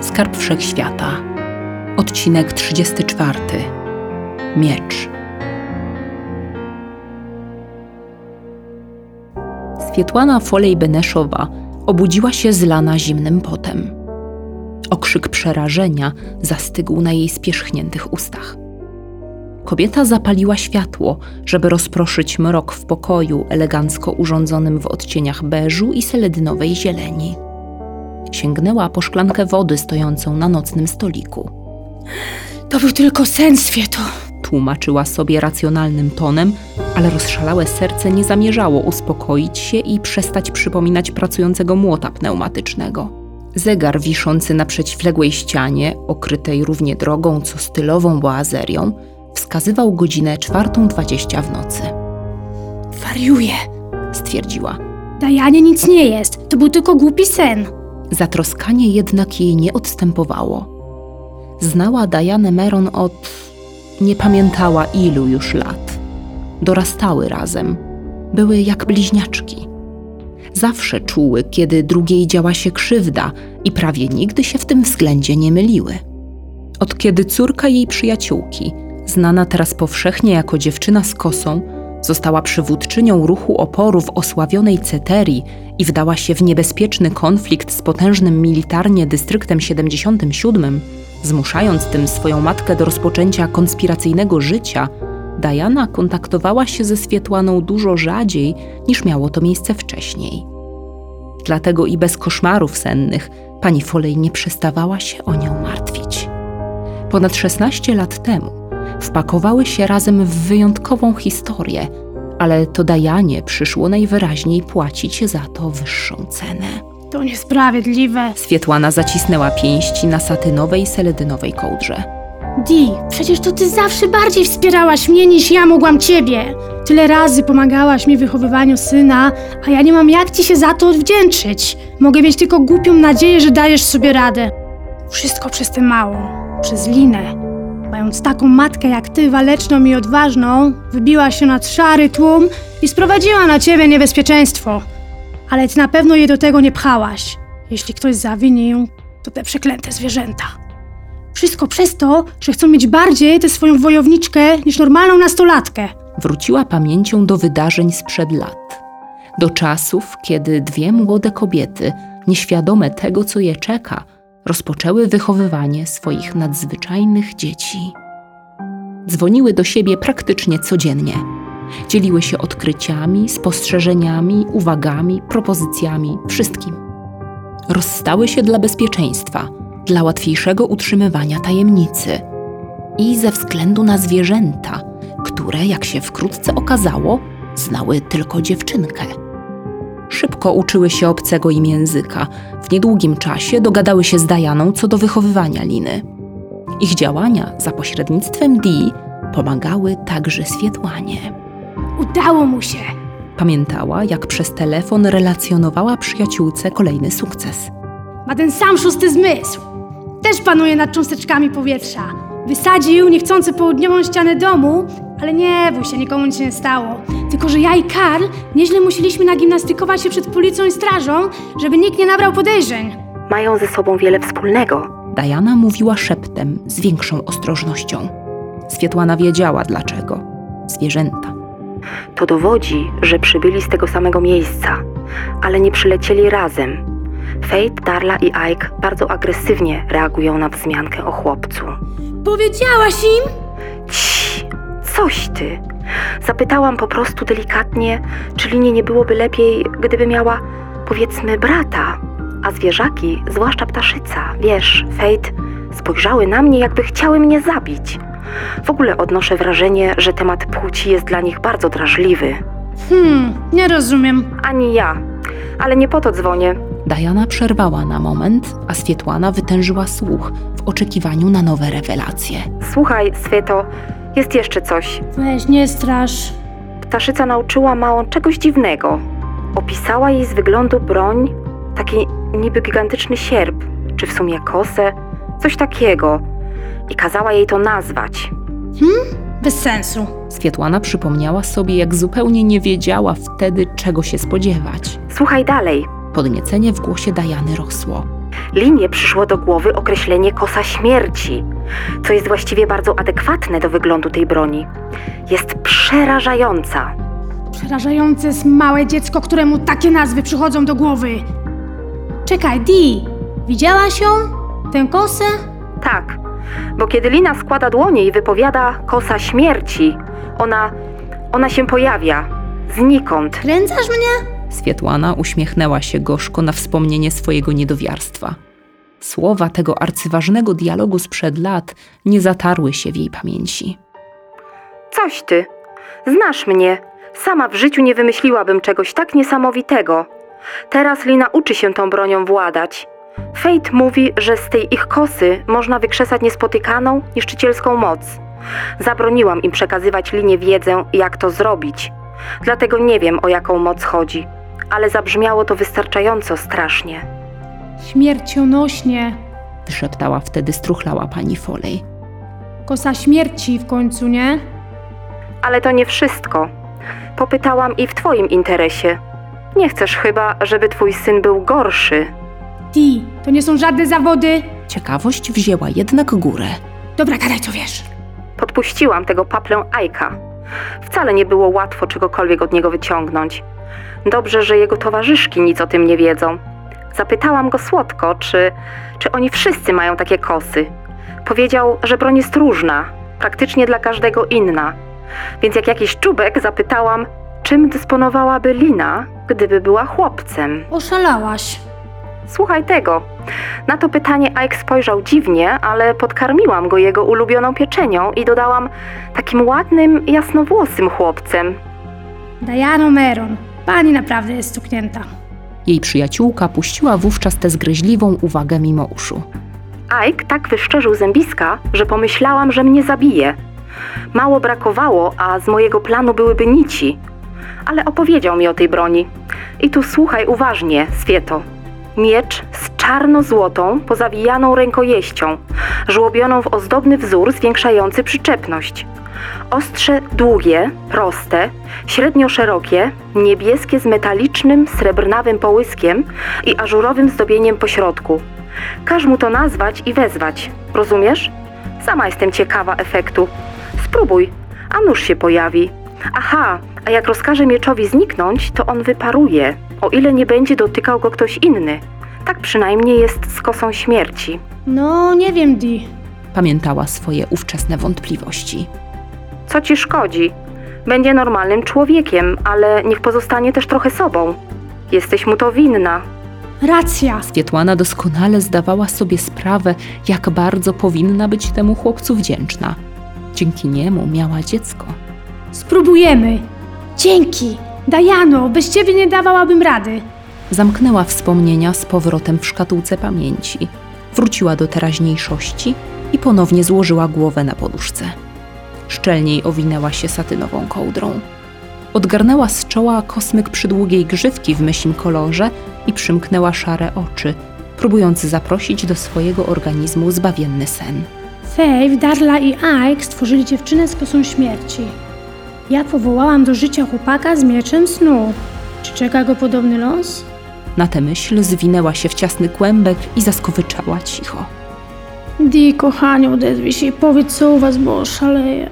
Skarb Wszechświata. Odcinek 34. Miecz. Swietłana Folej-Beneszowa obudziła się zlana zimnym potem. Okrzyk przerażenia zastygł na jej spierzchniętych ustach. Kobieta zapaliła światło, żeby rozproszyć mrok w pokoju elegancko urządzonym w odcieniach beżu i seledynowej zieleni. Sięgnęła po szklankę wody stojącą na nocnym stoliku. To był tylko sen, Swieto. Tłumaczyła sobie racjonalnym tonem, ale rozszalałe serce nie zamierzało uspokoić się i przestać przypominać pracującego młota pneumatycznego. Zegar wiszący na przeciwległej ścianie, okrytej równie drogą co stylową boazerią, wskazywał godzinę 4.20 w nocy. Wariuję. Stwierdziła. Dajanie nic nie jest. To był tylko głupi sen. Zatroskanie jednak jej nie odstępowało. Znała Dianę Meron od... nie pamiętała ilu już lat. Dorastały razem. Były jak bliźniaczki. Zawsze czuły, kiedy drugiej działa się krzywda i prawie nigdy się w tym względzie nie myliły. Od kiedy córka jej przyjaciółki, znana teraz powszechnie jako dziewczyna z kosą, została przywódczynią ruchu oporu w osławionej Ceterii i wdała się w niebezpieczny konflikt z potężnym militarnie dystryktem 77, zmuszając tym swoją matkę do rozpoczęcia konspiracyjnego życia, Diana kontaktowała się ze Swietłaną dużo rzadziej niż miało to miejsce wcześniej. Dlatego i bez koszmarów sennych pani Foley nie przestawała się o nią martwić. Ponad 16 lat temu wpakowały się razem w wyjątkową historię, ale to Dajanie przyszło najwyraźniej płacić za to wyższą cenę. To niesprawiedliwe. Swietłana zacisnęła pięści na satynowej, seledynowej kołdrze. Di, przecież to ty zawsze bardziej wspierałaś mnie niż ja mogłam ciebie. Tyle razy pomagałaś mi w wychowywaniu syna, a ja nie mam jak ci się za to odwdzięczyć. Mogę mieć tylko głupią nadzieję, że dajesz sobie radę. Wszystko przez tę małą, przez Linę. Mając taką matkę jak ty, waleczną i odważną, wybiła się nad szary tłum i sprowadziła na ciebie niebezpieczeństwo. Ale ty na pewno jej do tego nie pchałaś. Jeśli ktoś zawinił, to te przeklęte zwierzęta. Wszystko przez to, że chcą mieć bardziej tę swoją wojowniczkę niż normalną nastolatkę. Wróciła pamięcią do wydarzeń sprzed lat. Do czasów, kiedy dwie młode kobiety, nieświadome tego, co je czeka, rozpoczęły wychowywanie swoich nadzwyczajnych dzieci. Dzwoniły do siebie praktycznie codziennie. Dzieliły się odkryciami, spostrzeżeniami, uwagami, propozycjami, wszystkim. Rozstały się dla bezpieczeństwa, dla łatwiejszego utrzymywania tajemnicy i ze względu na zwierzęta, które, jak się wkrótce okazało, znały tylko dziewczynkę. Szybko uczyły się obcego im języka. W niedługim czasie dogadały się z Dajaną co do wychowywania Liny. Ich działania za pośrednictwem Dee pomagały także Swietłanie. Udało mu się. Pamiętała, jak przez telefon relacjonowała przyjaciółce kolejny sukces. Ma ten sam szósty zmysł. Też panuje nad cząsteczkami powietrza. Wysadził niechcący południową ścianę domu, ale nie bój się, nikomu nic się nie stało. Tylko, że ja i Karl nieźle musieliśmy nagimnastykować się przed policją i strażą, żeby nikt nie nabrał podejrzeń. Mają ze sobą wiele wspólnego. Diana mówiła szeptem z większą ostrożnością. Swietłana wiedziała dlaczego. Zwierzęta. To dowodzi, że przybyli z tego samego miejsca, ale nie przylecieli razem. Fate, Darla i Ike bardzo agresywnie reagują na wzmiankę o chłopcu. Powiedziałaś im? Cii, coś ty. Zapytałam po prostu delikatnie, czy Linie nie byłoby lepiej, gdyby miała, powiedzmy, brata. A zwierzaki, zwłaszcza ptaszyca, wiesz, Fate, spojrzały na mnie, jakby chciały mnie zabić. W ogóle odnoszę wrażenie, że temat płci jest dla nich bardzo drażliwy. Hmm, nie rozumiem. Ani ja. Ale nie po to dzwonię. Diana przerwała na moment, a Swietłana wytężyła słuch w oczekiwaniu na nowe rewelacje. Słuchaj, Sveto, jest jeszcze coś. Weź, nie strasz. Ptaszyca nauczyła małą czegoś dziwnego. Opisała jej z wyglądu broń, taki niby gigantyczny sierp, czy w sumie kosę, coś takiego. I kazała jej to nazwać. Bez sensu. Swietłana przypomniała sobie, jak zupełnie nie wiedziała wtedy, czego się spodziewać. Słuchaj dalej. Podniecenie w głosie Dajany rosło. Linie przyszło do głowy określenie kosa śmierci, co jest właściwie bardzo adekwatne do wyglądu tej broni. Jest przerażająca. Przerażające jest małe dziecko, któremu takie nazwy przychodzą do głowy. Czekaj, Di, widziałaś ją? Tę kosę? Tak, bo kiedy Lina składa dłonie i wypowiada kosa śmierci, ona, ona się pojawia znikąd. Kręcasz mnie? Swietłana uśmiechnęła się gorzko na wspomnienie swojego niedowiarstwa. Słowa tego arcyważnego dialogu sprzed lat nie zatarły się w jej pamięci. Coś ty. Znasz mnie. Sama w życiu nie wymyśliłabym czegoś tak niesamowitego. Teraz Lina uczy się tą bronią władać. Fate mówi, że z tej ich kosy można wykrzesać niespotykaną, niszczycielską moc. Zabroniłam im przekazywać Linie wiedzę, jak to zrobić. Dlatego nie wiem, o jaką moc chodzi. Ale zabrzmiało to wystarczająco strasznie. Śmiercionośnie. Wyszeptała wtedy struchlała pani Foley. Kosa śmierci w końcu, nie? Ale to nie wszystko. Popytałam i w twoim interesie. Nie chcesz chyba, żeby twój syn był gorszy. Di, to nie są żadne zawody. Ciekawość wzięła jednak górę. Dobra, gadaj co wiesz. Podpuściłam tego paplę Ajka. Wcale nie było łatwo czegokolwiek od niego wyciągnąć. Dobrze, że jego towarzyszki nic o tym nie wiedzą. Zapytałam go słodko, czy, czy oni wszyscy mają takie kosy. Powiedział, że broń jest różna, praktycznie dla każdego inna. Więc jak jakiś czubek zapytałam, czym dysponowałaby Lina, gdyby była chłopcem. Oszalałaś. Słuchaj tego. Na to pytanie Ike spojrzał dziwnie, ale podkarmiłam go jego ulubioną pieczenią i dodałam takim ładnym, jasnowłosym chłopcem. Diano Meron. Pani naprawdę jest stuknięta. Jej przyjaciółka puściła wówczas tę zgryźliwą uwagę mimo uszu. Ike tak wyszczerzył zębiska, że pomyślałam, że mnie zabije. Mało brakowało, a z mojego planu byłyby nici. Ale opowiedział mi o tej broni. I tu słuchaj uważnie, Swieto. Miecz czarno-złotą, pozawijaną rękojeścią, żłobioną w ozdobny wzór zwiększający przyczepność. Ostrze długie, proste, średnio szerokie, niebieskie z metalicznym, srebrnawym połyskiem i ażurowym zdobieniem po środku. Każ mu to nazwać i wezwać. Rozumiesz? Sama jestem ciekawa efektu. Spróbuj, a nóż się pojawi. Aha, a jak rozkaże mieczowi zniknąć, to on wyparuje, o ile nie będzie dotykał go ktoś inny. Tak przynajmniej jest z kosą śmierci. No, nie wiem, Di. Pamiętała swoje ówczesne wątpliwości. Co ci szkodzi? Będzie normalnym człowiekiem, ale niech pozostanie też trochę sobą. Jesteś mu to winna. Racja. Swietłana doskonale zdawała sobie sprawę, jak bardzo powinna być temu chłopcu wdzięczna. Dzięki niemu miała dziecko. Spróbujemy. Dzięki. Diano, bez ciebie nie dawałabym rady. Zamknęła wspomnienia z powrotem w szkatułce pamięci. Wróciła do teraźniejszości i ponownie złożyła głowę na poduszce. Szczelniej owinęła się satynową kołdrą. Odgarnęła z czoła kosmyk przydługiej grzywki w myślim kolorze i przymknęła szare oczy, próbując zaprosić do swojego organizmu zbawienny sen. Faith, Darla i Ike stworzyli dziewczynę z kosą śmierci. Ja powołałam do życia chłopaka z mieczem snu. Czy czeka go podobny los? Na tę myśl zwinęła się w ciasny kłębek i zaskowyczała cicho. Di, kochanie, odezwij się i powiedz, co u was, bo szaleję.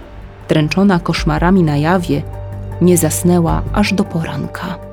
Dręczona koszmarami na jawie, nie zasnęła aż do poranka.